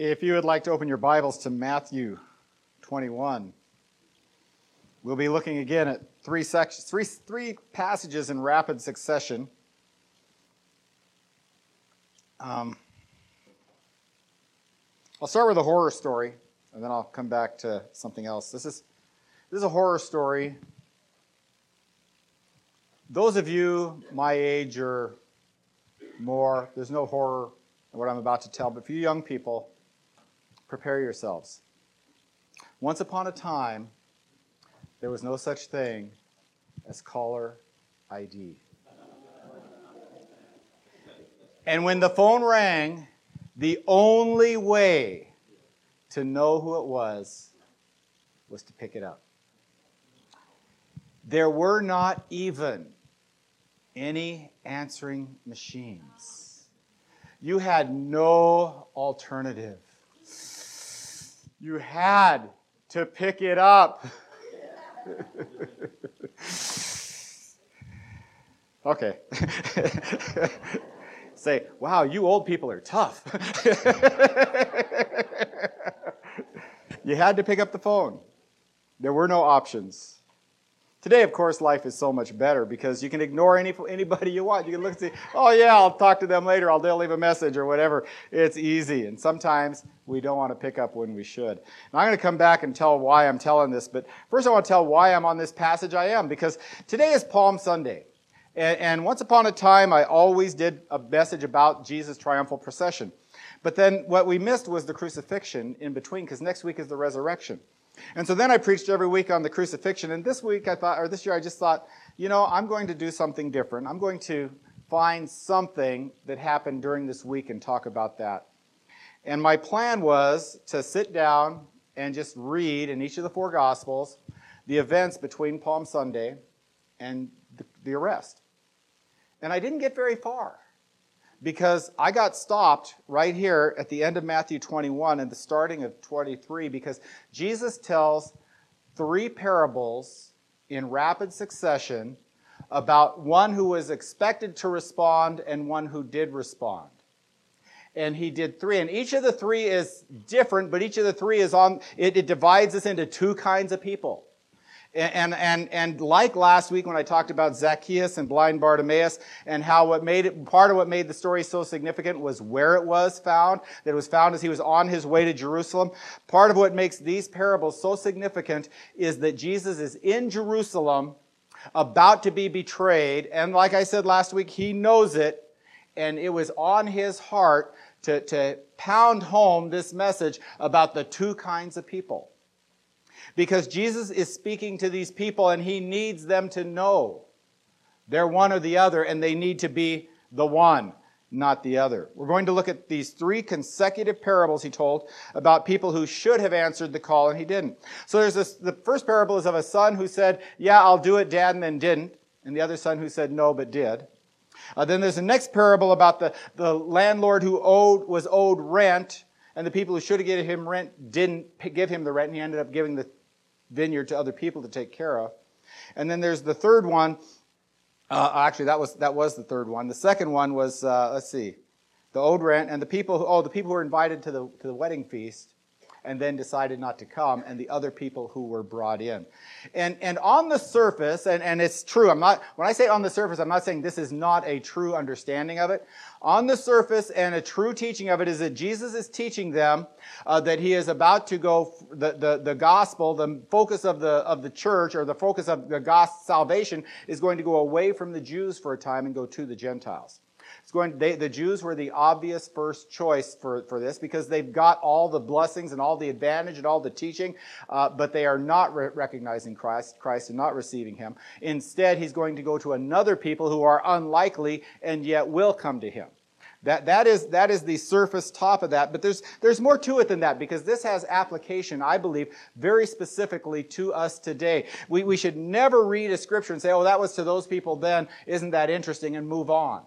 If you would like to open your Bibles to Matthew 21, we'll be looking again at three sections, three, three passages in rapid succession. Um, I'll start with a horror story, and then I'll come back to something else. This is this is a horror story. Those of you my age or more, there's no horror in what I'm about to tell, but for you young people, prepare yourselves. Once upon a time, there was no such thing as caller ID. And when the phone rang, the only way to know who it was was to pick it up. There were not even any answering machines. You had no alternative. You had to pick it up. okay. Say, wow, you old people are tough. you had to pick up the phone. There were no options. Today, of course, life is so much better because you can ignore any, anybody you want. You can look and see, oh, yeah, I'll talk to them later. I'll, they'll leave a message or whatever. It's easy. And sometimes we don't want to pick up when we should. And I'm going to come back and tell why I'm telling this. But first, I want to tell why I'm on this passage I am because today is Palm Sunday. And, and once upon a time, I always did a message about Jesus' triumphal procession. But then what we missed was the crucifixion in between because next week is the resurrection. And so then I preached every week on the crucifixion. And this week I thought, or this year I just thought, you know, I'm going to do something different. I'm going to find something that happened during this week and talk about that. And my plan was to sit down and just read in each of the four Gospels the events between Palm Sunday and the, arrest. And I didn't get very far because I got stopped right here at the end of Matthew 21 and the starting of 23 because Jesus tells three parables in rapid succession about one who was expected to respond and one who did respond. And he did three, and each of the three is different, but each of the three is on, it, it divides us into two kinds of people. And, and, and like last week when I talked about Zacchaeus and blind Bartimaeus and how what made it, part of what made the story so significant was where it was found, that it was found as he was on his way to Jerusalem. Part of what makes these parables so significant is that Jesus is in Jerusalem about to be betrayed. And like I said last week, he knows it. And it was on his heart to, to pound home this message about the two kinds of people because Jesus is speaking to these people and he needs them to know they're one or the other and they need to be the one, not the other. We're going to look at these three consecutive parables he told about people who should have answered the call and he didn't. So there's this, the first parable is of a son who said, Yeah, I'll do it, dad, and then didn't. And the other son who said, No, but did. Uh, then there's the next parable about the, the landlord who owed, was owed rent, and the people who should have given him rent didn't give him the rent, and he ended up giving the vineyard to other people to take care of. And then there's the third one. Uh, actually, that was that was the third one. The second one was uh, let's see, the old rent and the people. Who, oh, the people who were invited to the to the wedding feast and then decided not to come, and the other people who were brought in. And, and on the surface, and, and it's true, I'm not, when I say on the surface, I'm not saying this is not a true understanding of it. On the surface, and a true teaching of it is that Jesus is teaching them uh, that he is about to go, the, the, the gospel, the focus of the, of the church, or the focus of the gospel salvation is going to go away from the Jews for a time and go to the Gentiles. It's going, they, the Jews were the obvious first choice for, for this because they've got all the blessings and all the advantage and all the teaching, uh, but they are not re- recognizing Christ, Christ and not receiving Him. Instead, He's going to go to another people who are unlikely and yet will come to Him. That, that, is, that is the surface top of that, but there's, there's more to it than that because this has application, I believe, very specifically to us today. We, we should never read a scripture and say, oh, that was to those people then, isn't that interesting, and move on.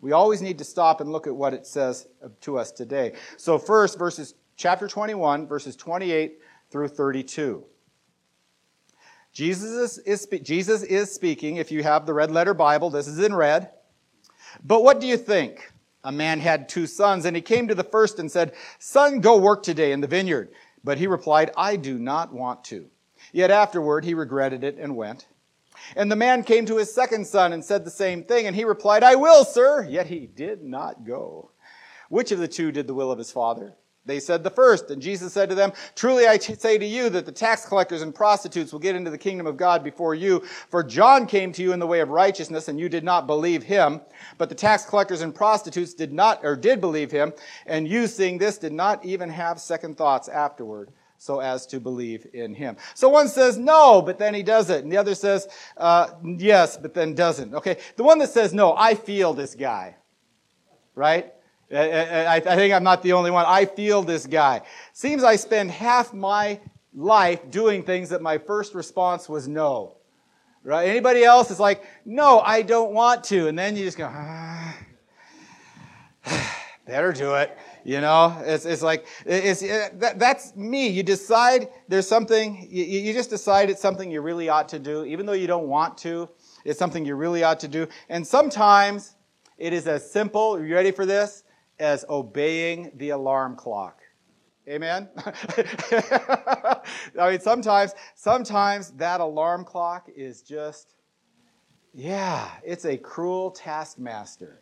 We always need to stop and look at what it says uh, to us today. So first, verses chapter 21, verses 28 through 32. Jesus is, is, Jesus is speaking. If you have the red letter Bible, this is in red. But what do you think? A man had two sons, and he came to the first and said, Son, go work today in the vineyard. But he replied, I do not want to. Yet afterward he regretted it and went. And the man came to his second son and said the same thing, and he replied, I will, sir. Yet he did not go. Which of the two did the will of his father? They said the first. And Jesus said to them, Truly I say to you that the tax collectors and prostitutes will get into the kingdom of God before you. For John came to you in the way of righteousness, and you did not believe him. But the tax collectors and prostitutes did not, or did believe him. And you, seeing this, did not even have second thoughts afterward so as to believe in him. So one says no, but then he does it. And the other says uh, yes, but then doesn't. Okay. The one that says no, I feel this guy. Right? I think I'm not the only one. I feel this guy. Seems I spend half my life doing things that my first response was no. Right? Anybody else is like, no, I don't want to. And then you just go, ah, better do it. You know, it's, it's like, it's, it, that, that's me. You decide there's something, you, you just decide it's something you really ought to do, even though you don't want to. It's something you really ought to do. And sometimes it is as simple, are you ready for this? As obeying the alarm clock. Amen? I mean, sometimes, sometimes that alarm clock is just, yeah, it's a cruel taskmaster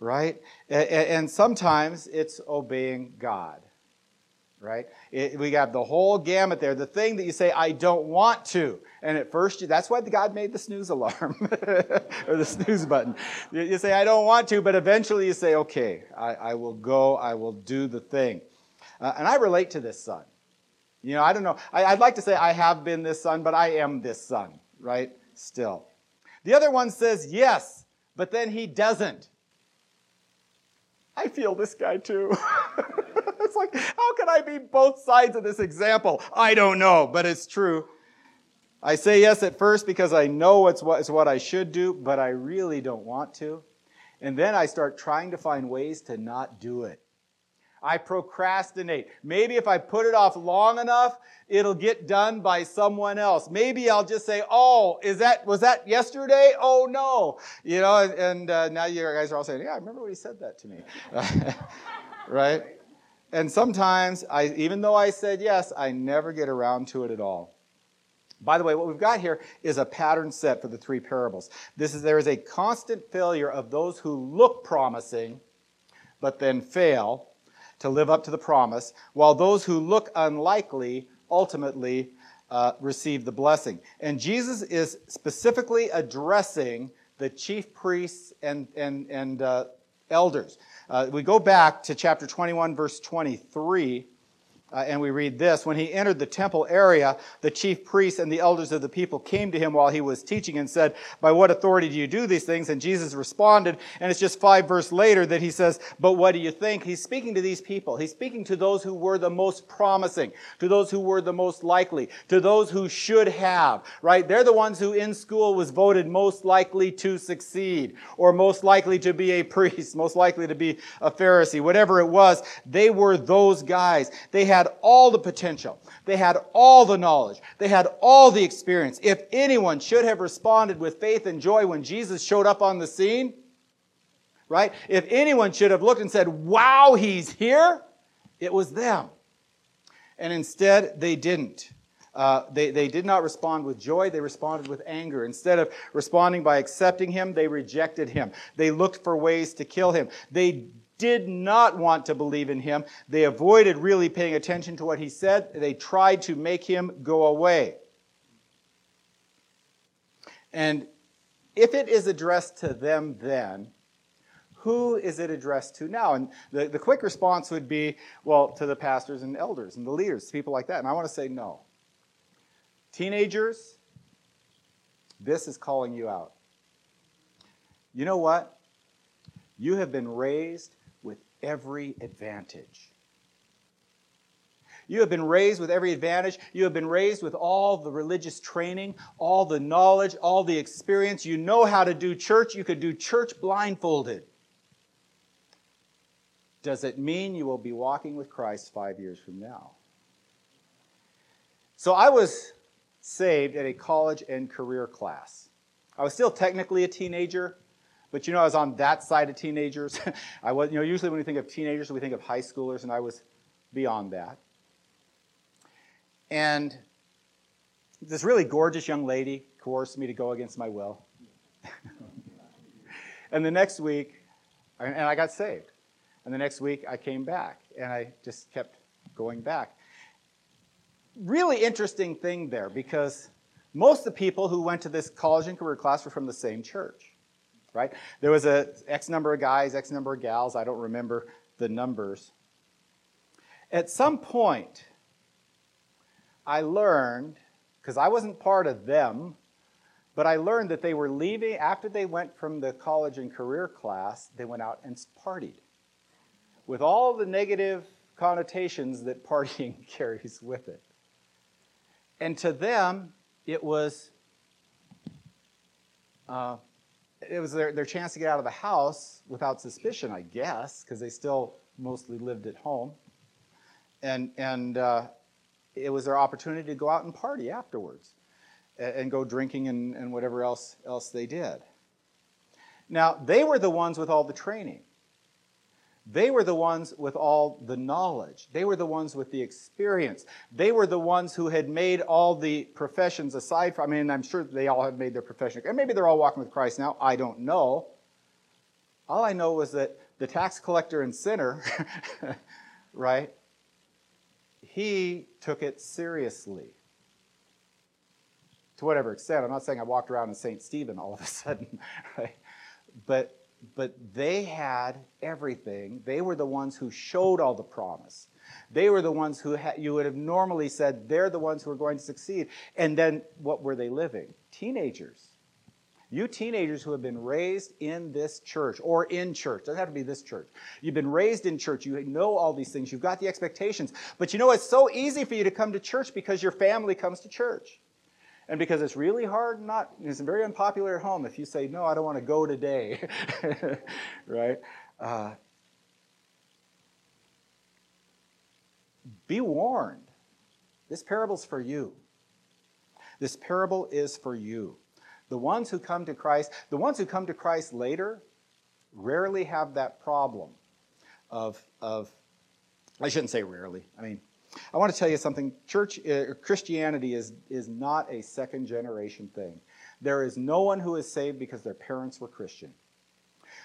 right? And sometimes it's obeying God, right? It, we got the whole gamut there. The thing that you say, I don't want to. And at first, you, that's why God made the snooze alarm or the snooze button. You say, I don't want to, but eventually you say, okay, I, I will go, I will do the thing. Uh, and I relate to this son. You know, I don't know. I, I'd like to say I have been this son, but I am this son, right? Still. The other one says yes, but then he doesn't. I feel this guy too. it's like, how can I be both sides of this example? I don't know, but it's true. I say yes at first because I know it's what, it's what I should do, but I really don't want to. And then I start trying to find ways to not do it. I procrastinate. Maybe if I put it off long enough, it'll get done by someone else. Maybe I'll just say, "Oh, is that was that yesterday? Oh no!" You know, and, uh, now you guys are all saying, "Yeah, I remember when he said that to me," right? And sometimes, I, even though I said yes, I never get around to it at all. By the way, what we've got here is a pattern set for the three parables. This is there is a constant failure of those who look promising, but then fail to live up to the promise, while those who look unlikely ultimately uh, receive the blessing. And Jesus is specifically addressing the chief priests and, and, and uh, elders. Uh, we go back to chapter 21, verse 23. Uh, and we read this When he entered the temple area, the chief priests and the elders of the people came to him while he was teaching and said, By what authority do you do these things? And Jesus responded, and it's just five verses later that he says, But what do you think? He's speaking to these people. He's speaking to those who were the most promising, to those who were the most likely, to those who should have, right? They're the ones who in school was voted most likely to succeed, or most likely to be a priest, most likely to be a Pharisee, whatever it was. They were those guys. They had had all the potential. They had all the knowledge. They had all the experience. If anyone should have responded with faith and joy when Jesus showed up on the scene, right? If anyone should have looked and said, wow, he's here, it was them. And instead, they didn't. Uh, they, they did not respond with joy, they responded with anger. Instead of responding by accepting him, they rejected him. They looked for ways to kill him. They did not want to believe in him. They avoided really paying attention to what he said. They tried to make him go away. And if it is addressed to them then, who is it addressed to now? And the, the quick response would be, well, to the pastors and elders and the leaders, people like that. And I want to say no. Teenagers, this is calling you out. You know what? You have been raised every advantage. You have been raised with every advantage. You have been raised with all the religious training, all the knowledge, all the experience. You know how to do church. You could do church blindfolded. Does it mean you will be walking with Christ five years from now? So I was saved at a college and career class. I was still technically a teenager, But you know, I was on that side of teenagers. I was, you know, usually when we think of teenagers, we think of high schoolers, and I was beyond that. And this really gorgeous young lady coerced me to go against my will. and the next week, and I got saved. And the next week, I came back, and I just kept going back. Really interesting thing there because most of the people who went to this college and career class were from the same church right? There was a X number of guys, X number of gals. I don't remember the numbers. At some point, I learned, because I wasn't part of them, but I learned that they were leaving, after they went from the college and career class, they went out and partied with all the negative connotations that partying carries with it. And to them, it was uh, it was their, their chance to get out of the house without suspicion, I guess, because they still mostly lived at home. And, and uh, it was their opportunity to go out and party afterwards and, and go drinking and, and whatever else, else they did. Now, they were the ones with all the training. They were the ones with all the knowledge. They were the ones with the experience. They were the ones who had made all the professions aside from, I mean, I'm sure they all have made their profession. And maybe they're all walking with Christ now. I don't know. All I know was that the tax collector and sinner, right, he took it seriously. To whatever extent. I'm not saying I walked around in St. Stephen all of a sudden, right? But but they had everything. They were the ones who showed all the promise. They were the ones who ha- you would have normally said they're the ones who are going to succeed. And then what were they living? Teenagers. You teenagers who have been raised in this church or in church, doesn't have to be this church. You've been raised in church. You know all these things. You've got the expectations. But you know, it's so easy for you to come to church because your family comes to church. And because it's really hard, not it's very unpopular at home if you say, no, I don't want to go today. right? Uh, be warned. This parable's for you. This parable is for you. The ones who come to Christ, the ones who come to Christ later, rarely have that problem of, of I shouldn't say rarely. I mean, I want to tell you something. Church, uh, Christianity is, is not a second generation thing. There is no one who is saved because their parents were Christian.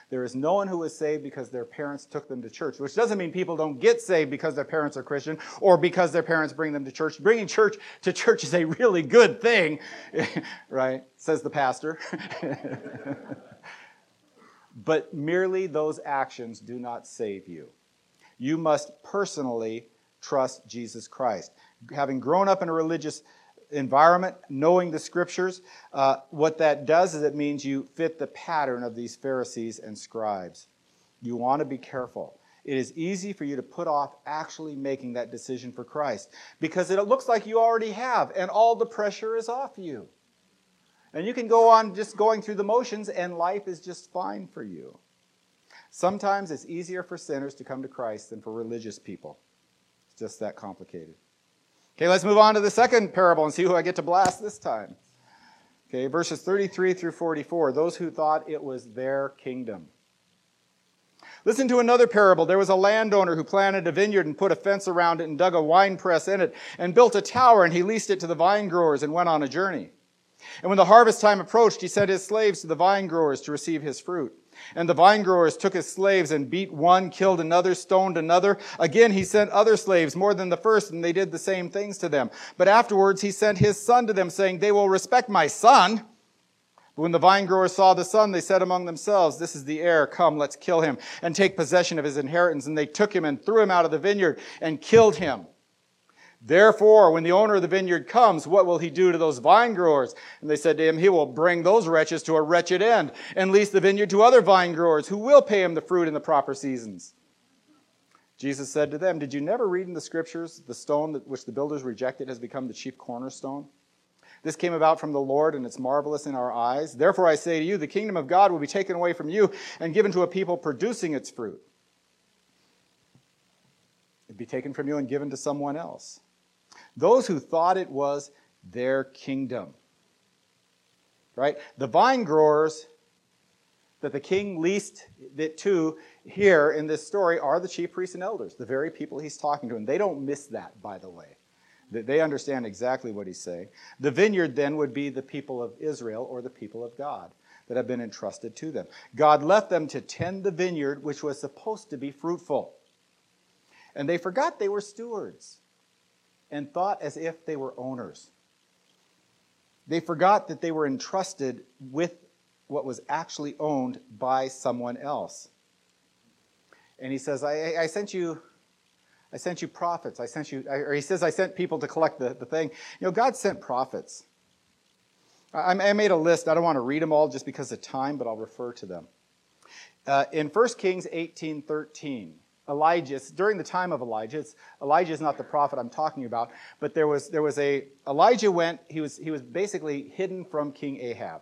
There is no one who is saved because their parents took them to church, which doesn't mean people don't get saved because their parents are Christian or because their parents bring them to church. Bringing church to church is a really good thing, right? Says the pastor. but merely those actions do not save you. You must personally trust Jesus Christ. Having grown up in a religious environment, knowing the scriptures, uh, what that does is it means you fit the pattern of these Pharisees and scribes. You want to be careful. It is easy for you to put off actually making that decision for Christ because it looks like you already have, and all the pressure is off you. And you can go on just going through the motions, and life is just fine for you. Sometimes it's easier for sinners to come to Christ than for religious people just that complicated. Okay, let's move on to the second parable and see who I get to blast this time. Okay, verses 33 through 44. Those who thought it was their kingdom. Listen to another parable. There was a landowner who planted a vineyard and put a fence around it and dug a wine press in it and built a tower and he leased it to the vine growers and went on a journey. And when the harvest time approached, he sent his slaves to the vine growers to receive his fruit. And the vine growers took his slaves and beat one, killed another, stoned another. Again, he sent other slaves, more than the first, and they did the same things to them. But afterwards, he sent his son to them, saying, They will respect my son. But when the vine growers saw the son, they said among themselves, This is the heir. Come, let's kill him and take possession of his inheritance. And they took him and threw him out of the vineyard and killed him. Therefore, when the owner of the vineyard comes, what will he do to those vine growers? And they said to him, He will bring those wretches to a wretched end and lease the vineyard to other vine growers who will pay him the fruit in the proper seasons. Jesus said to them, Did you never read in the scriptures, the stone which the builders rejected has become the chief cornerstone? This came about from the Lord, and it's marvelous in our eyes. Therefore, I say to you, the kingdom of God will be taken away from you and given to a people producing its fruit. It'd be taken from you and given to someone else those who thought it was their kingdom. Right? The vine growers that the king leased it to here in this story are the chief priests and elders, the very people he's talking to. And they don't miss that, by the way. They understand exactly what he's saying. The vineyard then would be the people of Israel or the people of God that have been entrusted to them. God left them to tend the vineyard, which was supposed to be fruitful. And they forgot they were stewards and thought as if they were owners. They forgot that they were entrusted with what was actually owned by someone else. And he says, I, I sent you. I sent you prophets. I sent you, or he says, I sent people to collect the, the thing. You know, God sent prophets. I, I made a list. I don't want to read them all just because of time, but I'll refer to them. Uh, in 1 Kings 18 13, Elijah, during the time of Elijah, Elijah is not the prophet I'm talking about, but there was, there was a, Elijah went, he was, he was basically hidden from King Ahab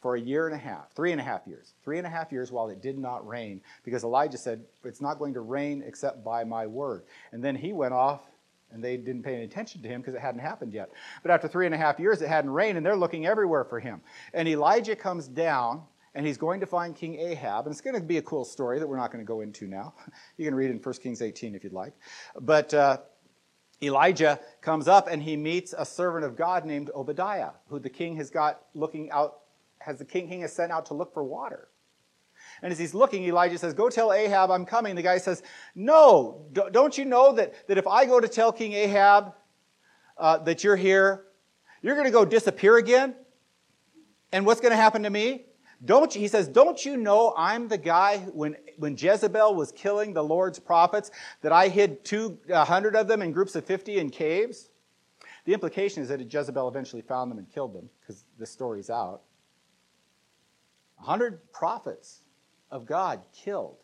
for a year and a half, three and a half years, three and a half years while it did not rain, because Elijah said, It's not going to rain except by my word. And then he went off, and they didn't pay any attention to him because it hadn't happened yet. But after three and a half years, it hadn't rained, and they're looking everywhere for him. And Elijah comes down and he's going to find King Ahab. And it's going to be a cool story that we're not going to go into now. You can read in 1 Kings 18 if you'd like. But uh, Elijah comes up and he meets a servant of God named Obadiah, who the king has got looking out, has the king, king has sent out to look for water. And as he's looking, Elijah says, Go tell Ahab I'm coming. The guy says, No, don't you know that, that if I go to tell King Ahab uh, that you're here, you're going to go disappear again? And what's going to happen to me? Don't you, he says, don't you know I'm the guy when, when Jezebel was killing the Lord's prophets that I hid 200 of them in groups of 50 in caves? The implication is that Jezebel eventually found them and killed them because this story's out. 100 prophets of God killed.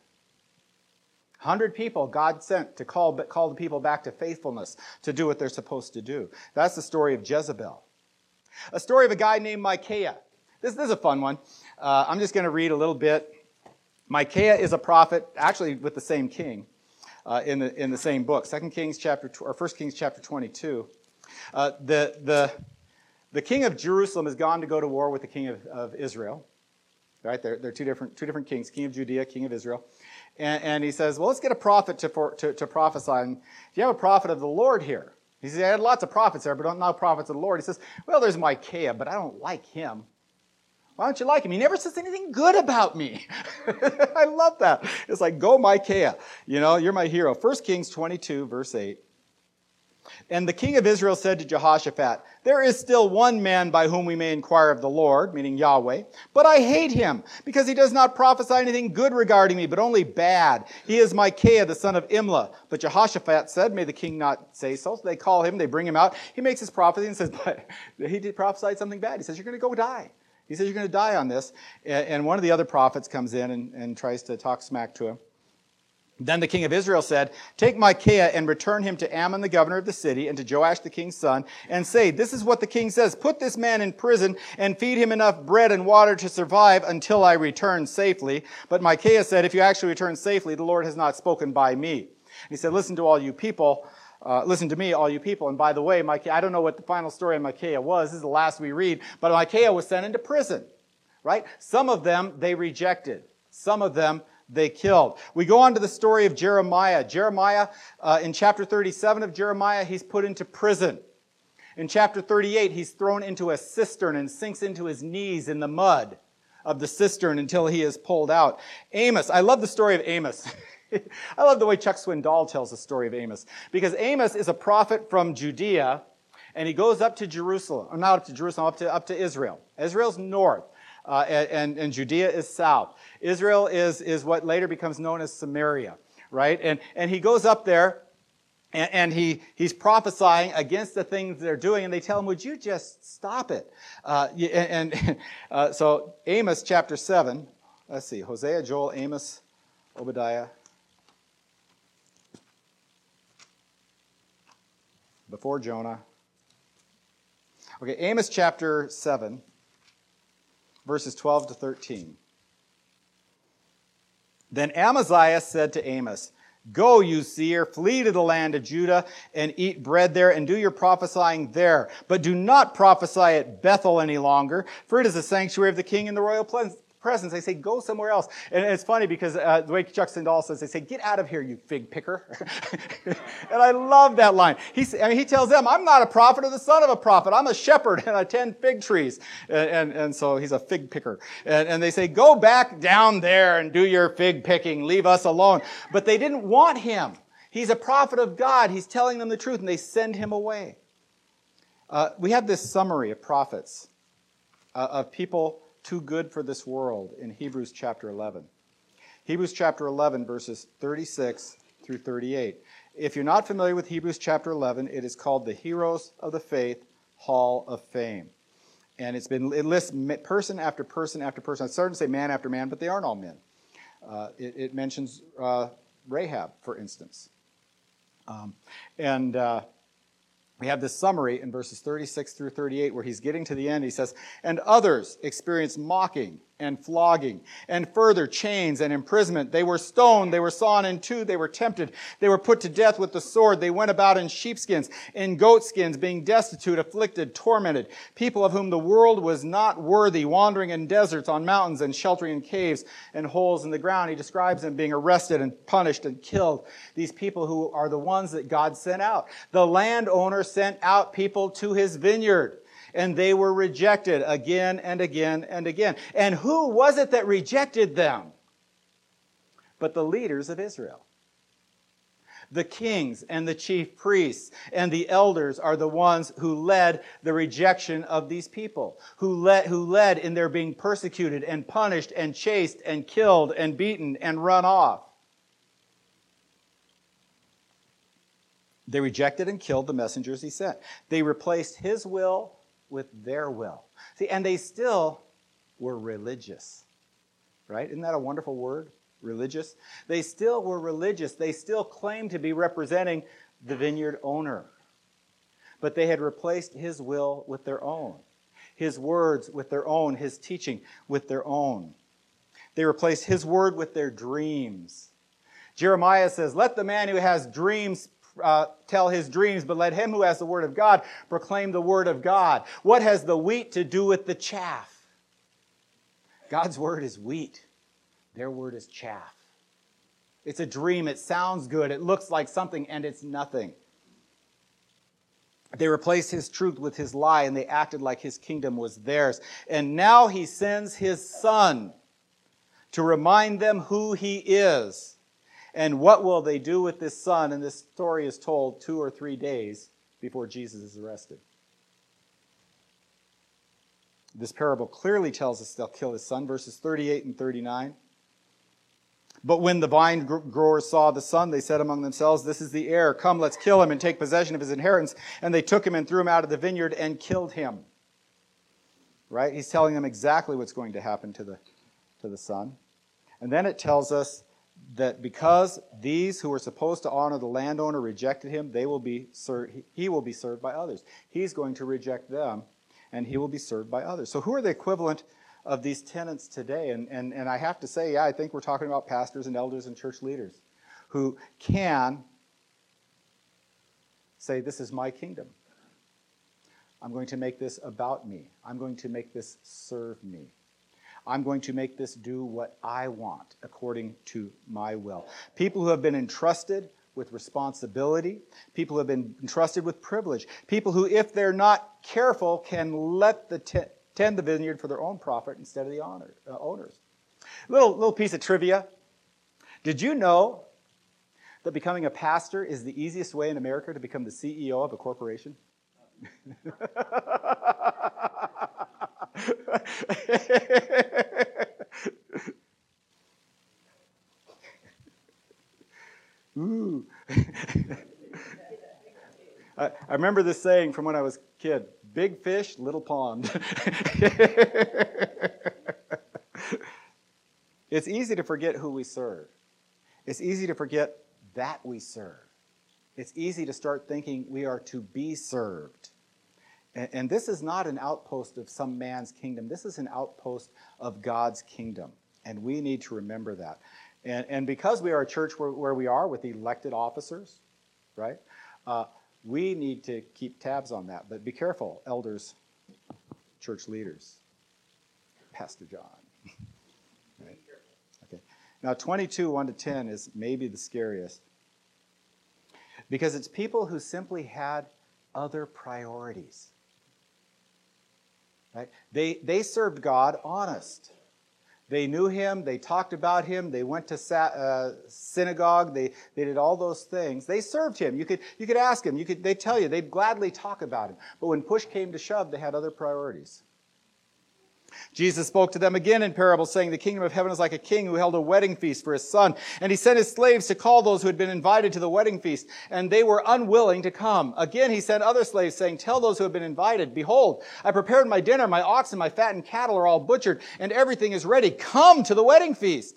100 people God sent to call, call the people back to faithfulness, to do what they're supposed to do. That's the story of Jezebel. A story of a guy named Micaiah. This, this is a fun one. Uh, I'm just going to read a little bit. Micaiah is a prophet, actually with the same king, uh, in, the, in the same book. 2 Kings chapter, or 1 Kings chapter 22. Uh, the, the, the king of Jerusalem has gone to go to war with the king of, of Israel. Right? They're, they're two, different, two different kings, king of Judea, king of Israel. And, and he says, well, let's get a prophet to, for, to, to prophesy. And do you have a prophet of the Lord here? He says, I had lots of prophets there, but not prophets of the Lord. He says, well, there's Micaiah, but I don't like him. Why don't you like him? He never says anything good about me. I love that. It's like, go Micaiah. You know, you're my hero. 1 Kings 22, verse 8. And the king of Israel said to Jehoshaphat, There is still one man by whom we may inquire of the Lord, meaning Yahweh, but I hate him, because he does not prophesy anything good regarding me, but only bad. He is Micaiah, the son of Imlah. But Jehoshaphat said, May the king not say so. So they call him, they bring him out. He makes his prophecy and says, But he did prophesy something bad. He says, You're going to go die. He says, You're going to die on this. And one of the other prophets comes in and, and tries to talk smack to him. Then the king of Israel said, Take Micaiah and return him to Amon, the governor of the city, and to Joash, the king's son, and say, This is what the king says Put this man in prison and feed him enough bread and water to survive until I return safely. But Micaiah said, If you actually return safely, the Lord has not spoken by me. And he said, Listen to all you people. Uh, listen to me, all you people. And by the way, Micaiah, I don't know what the final story of Micaiah was. This is the last we read. But Micaiah was sent into prison, right? Some of them they rejected. Some of them they killed. We go on to the story of Jeremiah. Jeremiah, uh, in chapter 37 of Jeremiah, he's put into prison. In chapter 38, he's thrown into a cistern and sinks into his knees in the mud of the cistern until he is pulled out. Amos, I love the story of Amos. I love the way Chuck Swindoll tells the story of Amos because Amos is a prophet from Judea and he goes up to Jerusalem, or not up to Jerusalem, up to, up to Israel. Israel's north. Uh, and, and Judea is south. Israel is, is what later becomes known as Samaria, right? And, and he goes up there and, and, he, he's prophesying against the things they're doing, and they tell him, Would you just stop it? Uh, and, and uh, so, Amos chapter 7, let's see, Hosea, Joel, Amos, Obadiah, before Jonah. Okay, Amos chapter 7, verses 12 to 13. Then Amaziah said to Amos, Go, you seer, flee to the land of Judah and eat bread there and do your prophesying there. But do not prophesy at Bethel any longer, for it is the sanctuary of the king and the royal presence. They say, go somewhere else. And it's funny because uh, the way Chuck Swindoll says, they say, get out of here, you fig picker. and I love that line. He, I mean, he tells them, I'm not a prophet or the son of a prophet. I'm a shepherd and I tend fig trees. And, and, and so he's a fig picker. And, and they say, go back down there and do your fig picking. Leave us alone. But they didn't want him. He's a prophet of God. He's telling them the truth, and they send him away. Uh, we have this summary of prophets, uh, of people too good for this world in Hebrews chapter 11. Hebrews chapter 11, verses 36 through 38. If you're not familiar with Hebrews chapter 11, it is called the Heroes of the Faith Hall of Fame. And it's been, it lists person after person after person. I started to say man after man, but they aren't all men. Uh, it, it, mentions uh, Rahab, for instance. Um, and uh, we have this summary in verses 36 through 38 where he's getting to the end. He says, And others experienced mocking and flogging, and further chains and imprisonment. They were stoned, they were sawn in two, they were tempted, they were put to death with the sword. They went about in sheepskins, in goatskins, being destitute, afflicted, tormented. People of whom the world was not worthy, wandering in deserts, on mountains, and sheltering in caves and holes in the ground. He describes them being arrested and punished and killed. These people who are the ones that God sent out. The landowner sent out people to his vineyard and they were rejected again and again and again. And who was it that rejected them? But the leaders of Israel. The kings and the chief priests and the elders are the ones who led the rejection of these people, who led, who led in their being persecuted and punished and chased and killed and beaten and run off. They rejected and killed the messengers he sent. They replaced his will with their will. See, and they still were religious, right? Isn't that a wonderful word? Religious. They still were religious. They still claimed to be representing the vineyard owner. But they had replaced his will with their own, his words with their own, his teaching with their own. They replaced his word with their dreams. Jeremiah says, Let the man who has dreams uh, tell his dreams, but let him who has the word of God proclaim the word of God. What has the wheat to do with the chaff? God's word is wheat, their word is chaff. It's a dream. It sounds good. It looks like something, and it's nothing. They replaced his truth with his lie, and they acted like his kingdom was theirs. And now he sends his son to remind them who he is and what will they do with this son? And this story is told two or three days before Jesus is arrested. This parable clearly tells us they'll kill his son, verses 38 and 39. But when the vine growers saw the son, they said among themselves, This is the heir. Come, let's kill him and take possession of his inheritance. And they took him and threw him out of the vineyard and killed him. Right? He's telling them exactly what's going to happen to the, to the son. And then it tells us that because these who were supposed to honor the landowner rejected him, they will be served, he will be served by others. He's going to reject them, and he will be served by others. So, who are the equivalent of these tenants today? And, and, and I have to say, yeah, I think we're talking about pastors and elders and church leaders who can say, This is my kingdom. I'm going to make this about me. I'm going to make this serve me. I'm going to make this do what I want according to my will. People who have been entrusted with responsibility, people who have been entrusted with privilege, people who, if they're not careful, can let the t- tend the vineyard for their own profit instead of the honor, uh, owners. Little, little piece of trivia. Did you know that becoming a pastor is the easiest way in America to become the CEO of a corporation? Ooh. I, I remember this saying from when I was a kid big fish, little pond. it's easy to forget who we serve. It's easy to forget that we serve. It's easy to start thinking we are to be served. And, and this is not an outpost of some man's kingdom. This is an outpost of God's kingdom. And we need to remember that. And, and because we are a church where, where we are with elected officers, right, uh, we need to keep tabs on that. But be careful, elders, church leaders, Pastor John. right? Okay. Now, 22, 1 to 10 is maybe the scariest because it's people who simply had other priorities. Right? They, they served God honest. They knew him, they talked about him, they went to sa- uh, synagogue, they, they did all those things. They served him. You could, you could ask him, you could, they'd tell you, they'd gladly talk about him. But when push came to shove, they had other priorities. Jesus spoke to them again in parables, saying, The kingdom of heaven is like a king who held a wedding feast for his son. And he sent his slaves to call those who had been invited to the wedding feast, and they were unwilling to come. Again, he sent other slaves, saying, Tell those who have been invited, Behold, I prepared my dinner, my oxen, my fattened cattle are all butchered, and everything is ready. Come to the wedding feast.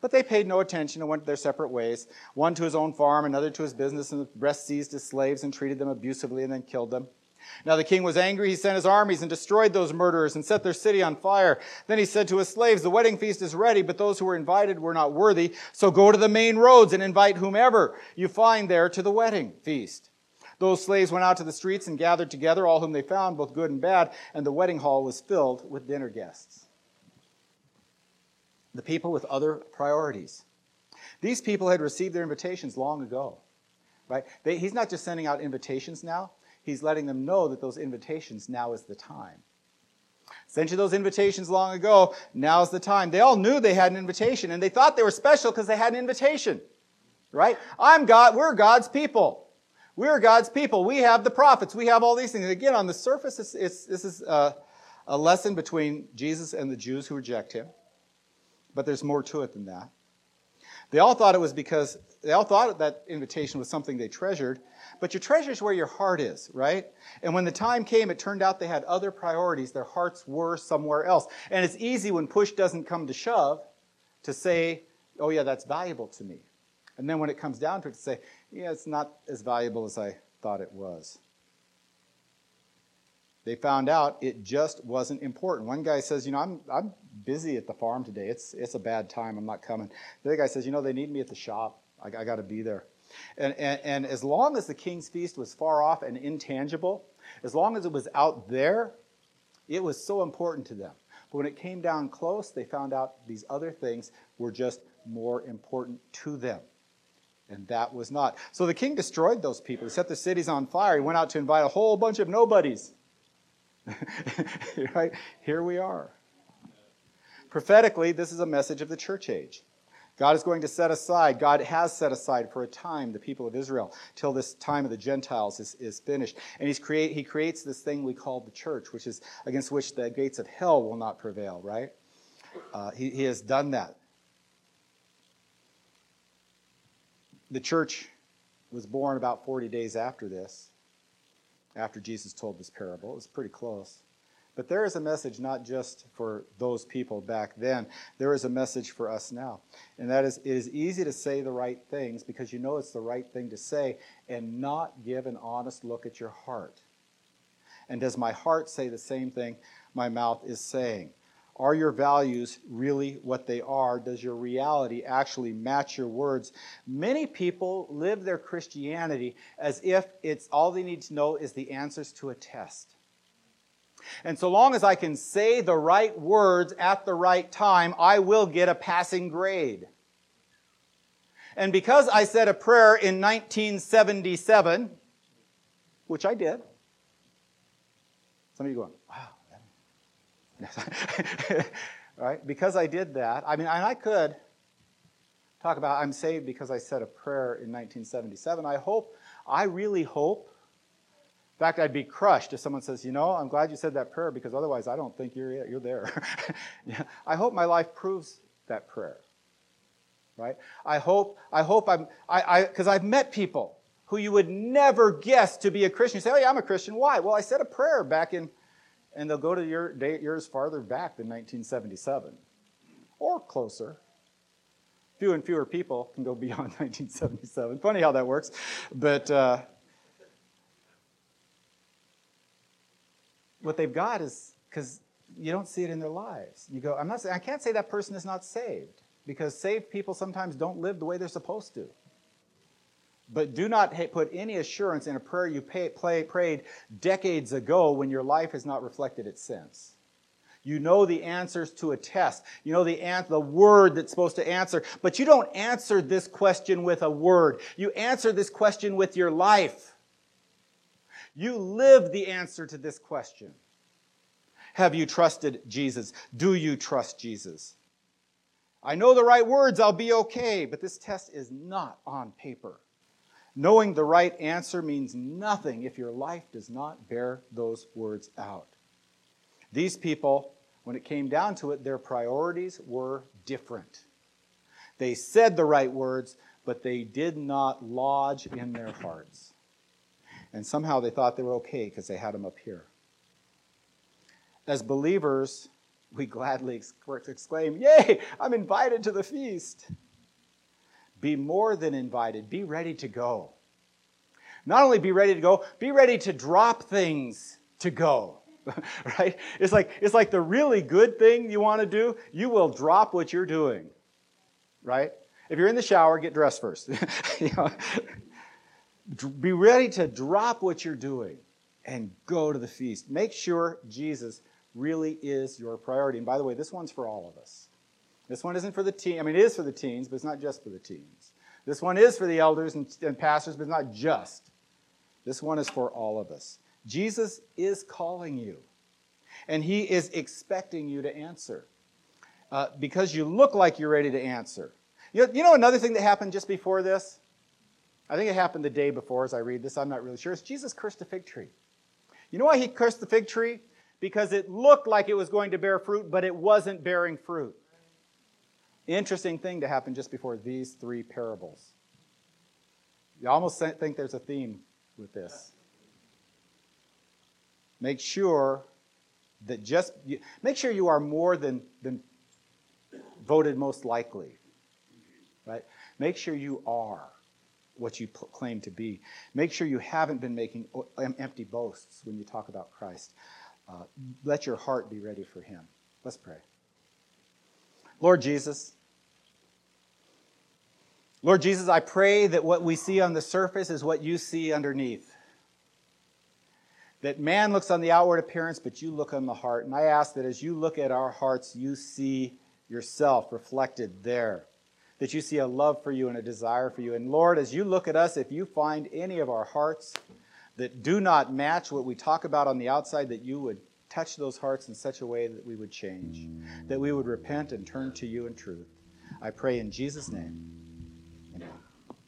But they paid no attention and went their separate ways, one to his own farm, another to his business, and the rest seized his slaves and treated them abusively and then killed them. Now the king was angry. He sent his armies and destroyed those murderers and set their city on fire. Then he said to his slaves, The wedding feast is ready, but those who were invited were not worthy. So go to the main roads and invite whomever you find there to the wedding feast. Those slaves went out to the streets and gathered together all whom they found, both good and bad, and the wedding hall was filled with dinner guests. The people with other priorities. These people had received their invitations long ago. Right? They, he's not just sending out invitations now he's letting them know that those invitations, now is the time. Sent you those invitations long ago, now's the time. They all knew they had an invitation, and they thought they were special because they had an invitation. Right? I'm God, we're God's people. We're God's people. We have the prophets. We have all these things. again, on the surface, it's, it's, this is a, a lesson between Jesus and the Jews who reject him. But there's more to it than that. They all thought it was because they all thought that invitation was something they treasured, but your treasure is where your heart is, right? And when the time came, it turned out they had other priorities. Their hearts were somewhere else. And it's easy when push doesn't come to shove to say, oh, yeah, that's valuable to me. And then when it comes down to it, to say, yeah, it's not as valuable as I thought it was. They found out it just wasn't important. One guy says, you know, I'm, I'm busy at the farm today. It's, it's a bad time. I'm not coming. The other guy says, you know, they need me at the shop. I, I got to be there. And, and, and as long as the king's feast was far off and intangible, as long as it was out there, it was so important to them. But when it came down close, they found out these other things were just more important to them. And that was not. So the king destroyed those people. He set the cities on fire. He went out to invite a whole bunch of nobodies. right? Here we are. Prophetically, this is a message of the church age. God is going to set aside, God has set aside for a time the people of Israel till this time of the Gentiles is, is finished. And he's create, he creates this thing we call the church, which is against which the gates of hell will not prevail, right? Uh, he, he has done that. The church was born about 40 days after this, after Jesus told this parable. It was pretty close. But there is a message not just for those people back then, there is a message for us now. And that is, it is easy to say the right things because you know it's the right thing to say and not give an honest look at your heart. And does my heart say the same thing my mouth is saying? Are your values really what they are? Does your reality actually match your words? Many people live their Christianity as if it's all they need to know is the answers to a test. And so long as I can say the right words at the right time, I will get a passing grade. And because I said a prayer in 1977, which I did, some of you going, wow. right? Because I did that, I mean, and I could talk about I'm saved because I said a prayer in 1977. I hope, I really hope in fact, I'd be crushed if someone says, You know, I'm glad you said that prayer because otherwise I don't think you're, you're there. yeah. I hope my life proves that prayer. Right? I hope, I hope I'm, I, because I've met people who you would never guess to be a Christian. You say, Oh, yeah, I'm a Christian. Why? Well, I said a prayer back in, and they'll go to your date years farther back than 1977 or closer. Fewer and fewer people can go beyond 1977. Funny how that works. But, uh, what they've got is because you don't see it in their lives. You go, I'm not I can't say that person is not saved because saved people sometimes don't live the way they're supposed to. But do not put any assurance in a prayer you pay, play, prayed decades ago when your life has not reflected it since. You know the answers to a test. You know the, an- the word that's supposed to answer. But you don't answer this question with a word. You answer this question with your life. You live the answer to this question. Have you trusted Jesus? Do you trust Jesus? I know the right words, I'll be okay, but this test is not on paper. Knowing the right answer means nothing if your life does not bear those words out. These people, when it came down to it, their priorities were different. They said the right words, but they did not lodge in their hearts. And somehow they thought they were okay because they had them up here. As believers, we gladly exclaim, Yay, I'm invited to the feast. Be more than invited, be ready to go. Not only be ready to go, be ready to drop things to go. right? It's like it's like the really good thing you want to do, you will drop what you're doing. Right? If you're in the shower, get dressed first. you know, be ready to drop what you're doing and go to the feast. Make sure Jesus really is your priority. And by the way, this one's for all of us. This one isn't for the teen. I mean, it is for the teens, but it's not just for the teens. This one is for the elders and, and pastors, but it's not just. This one is for all of us. Jesus is calling you, and he is expecting you to answer uh, because you look like you're ready to answer. You know, you know another thing that happened just before this? I think it happened the day before as I read this. I'm not really sure. Is Jesus cursed the fig tree. You know why he cursed the fig tree? Because it looked like it was going to bear fruit, but it wasn't bearing fruit. Interesting thing to happen just before these three parables. You almost think there's a theme with this. Make sure that just make sure you are more than, than voted most likely. Right? Make sure you are what you claim to be. Make sure you haven't been making empty boasts when you talk about Christ. Uh, let your heart be ready for Him. Let's pray. Lord Jesus, Lord Jesus, I pray that what we see on the surface is what you see underneath. That man looks on the outward appearance, but you look on the heart. And I ask that as you look at our hearts, you see yourself reflected there that you see a love for you and a desire for you. And Lord, as you look at us, if you find any of our hearts that do not match what we talk about on the outside, that you would touch those hearts in such a way that we would change, that we would repent and turn to you in truth. I pray in Jesus' name.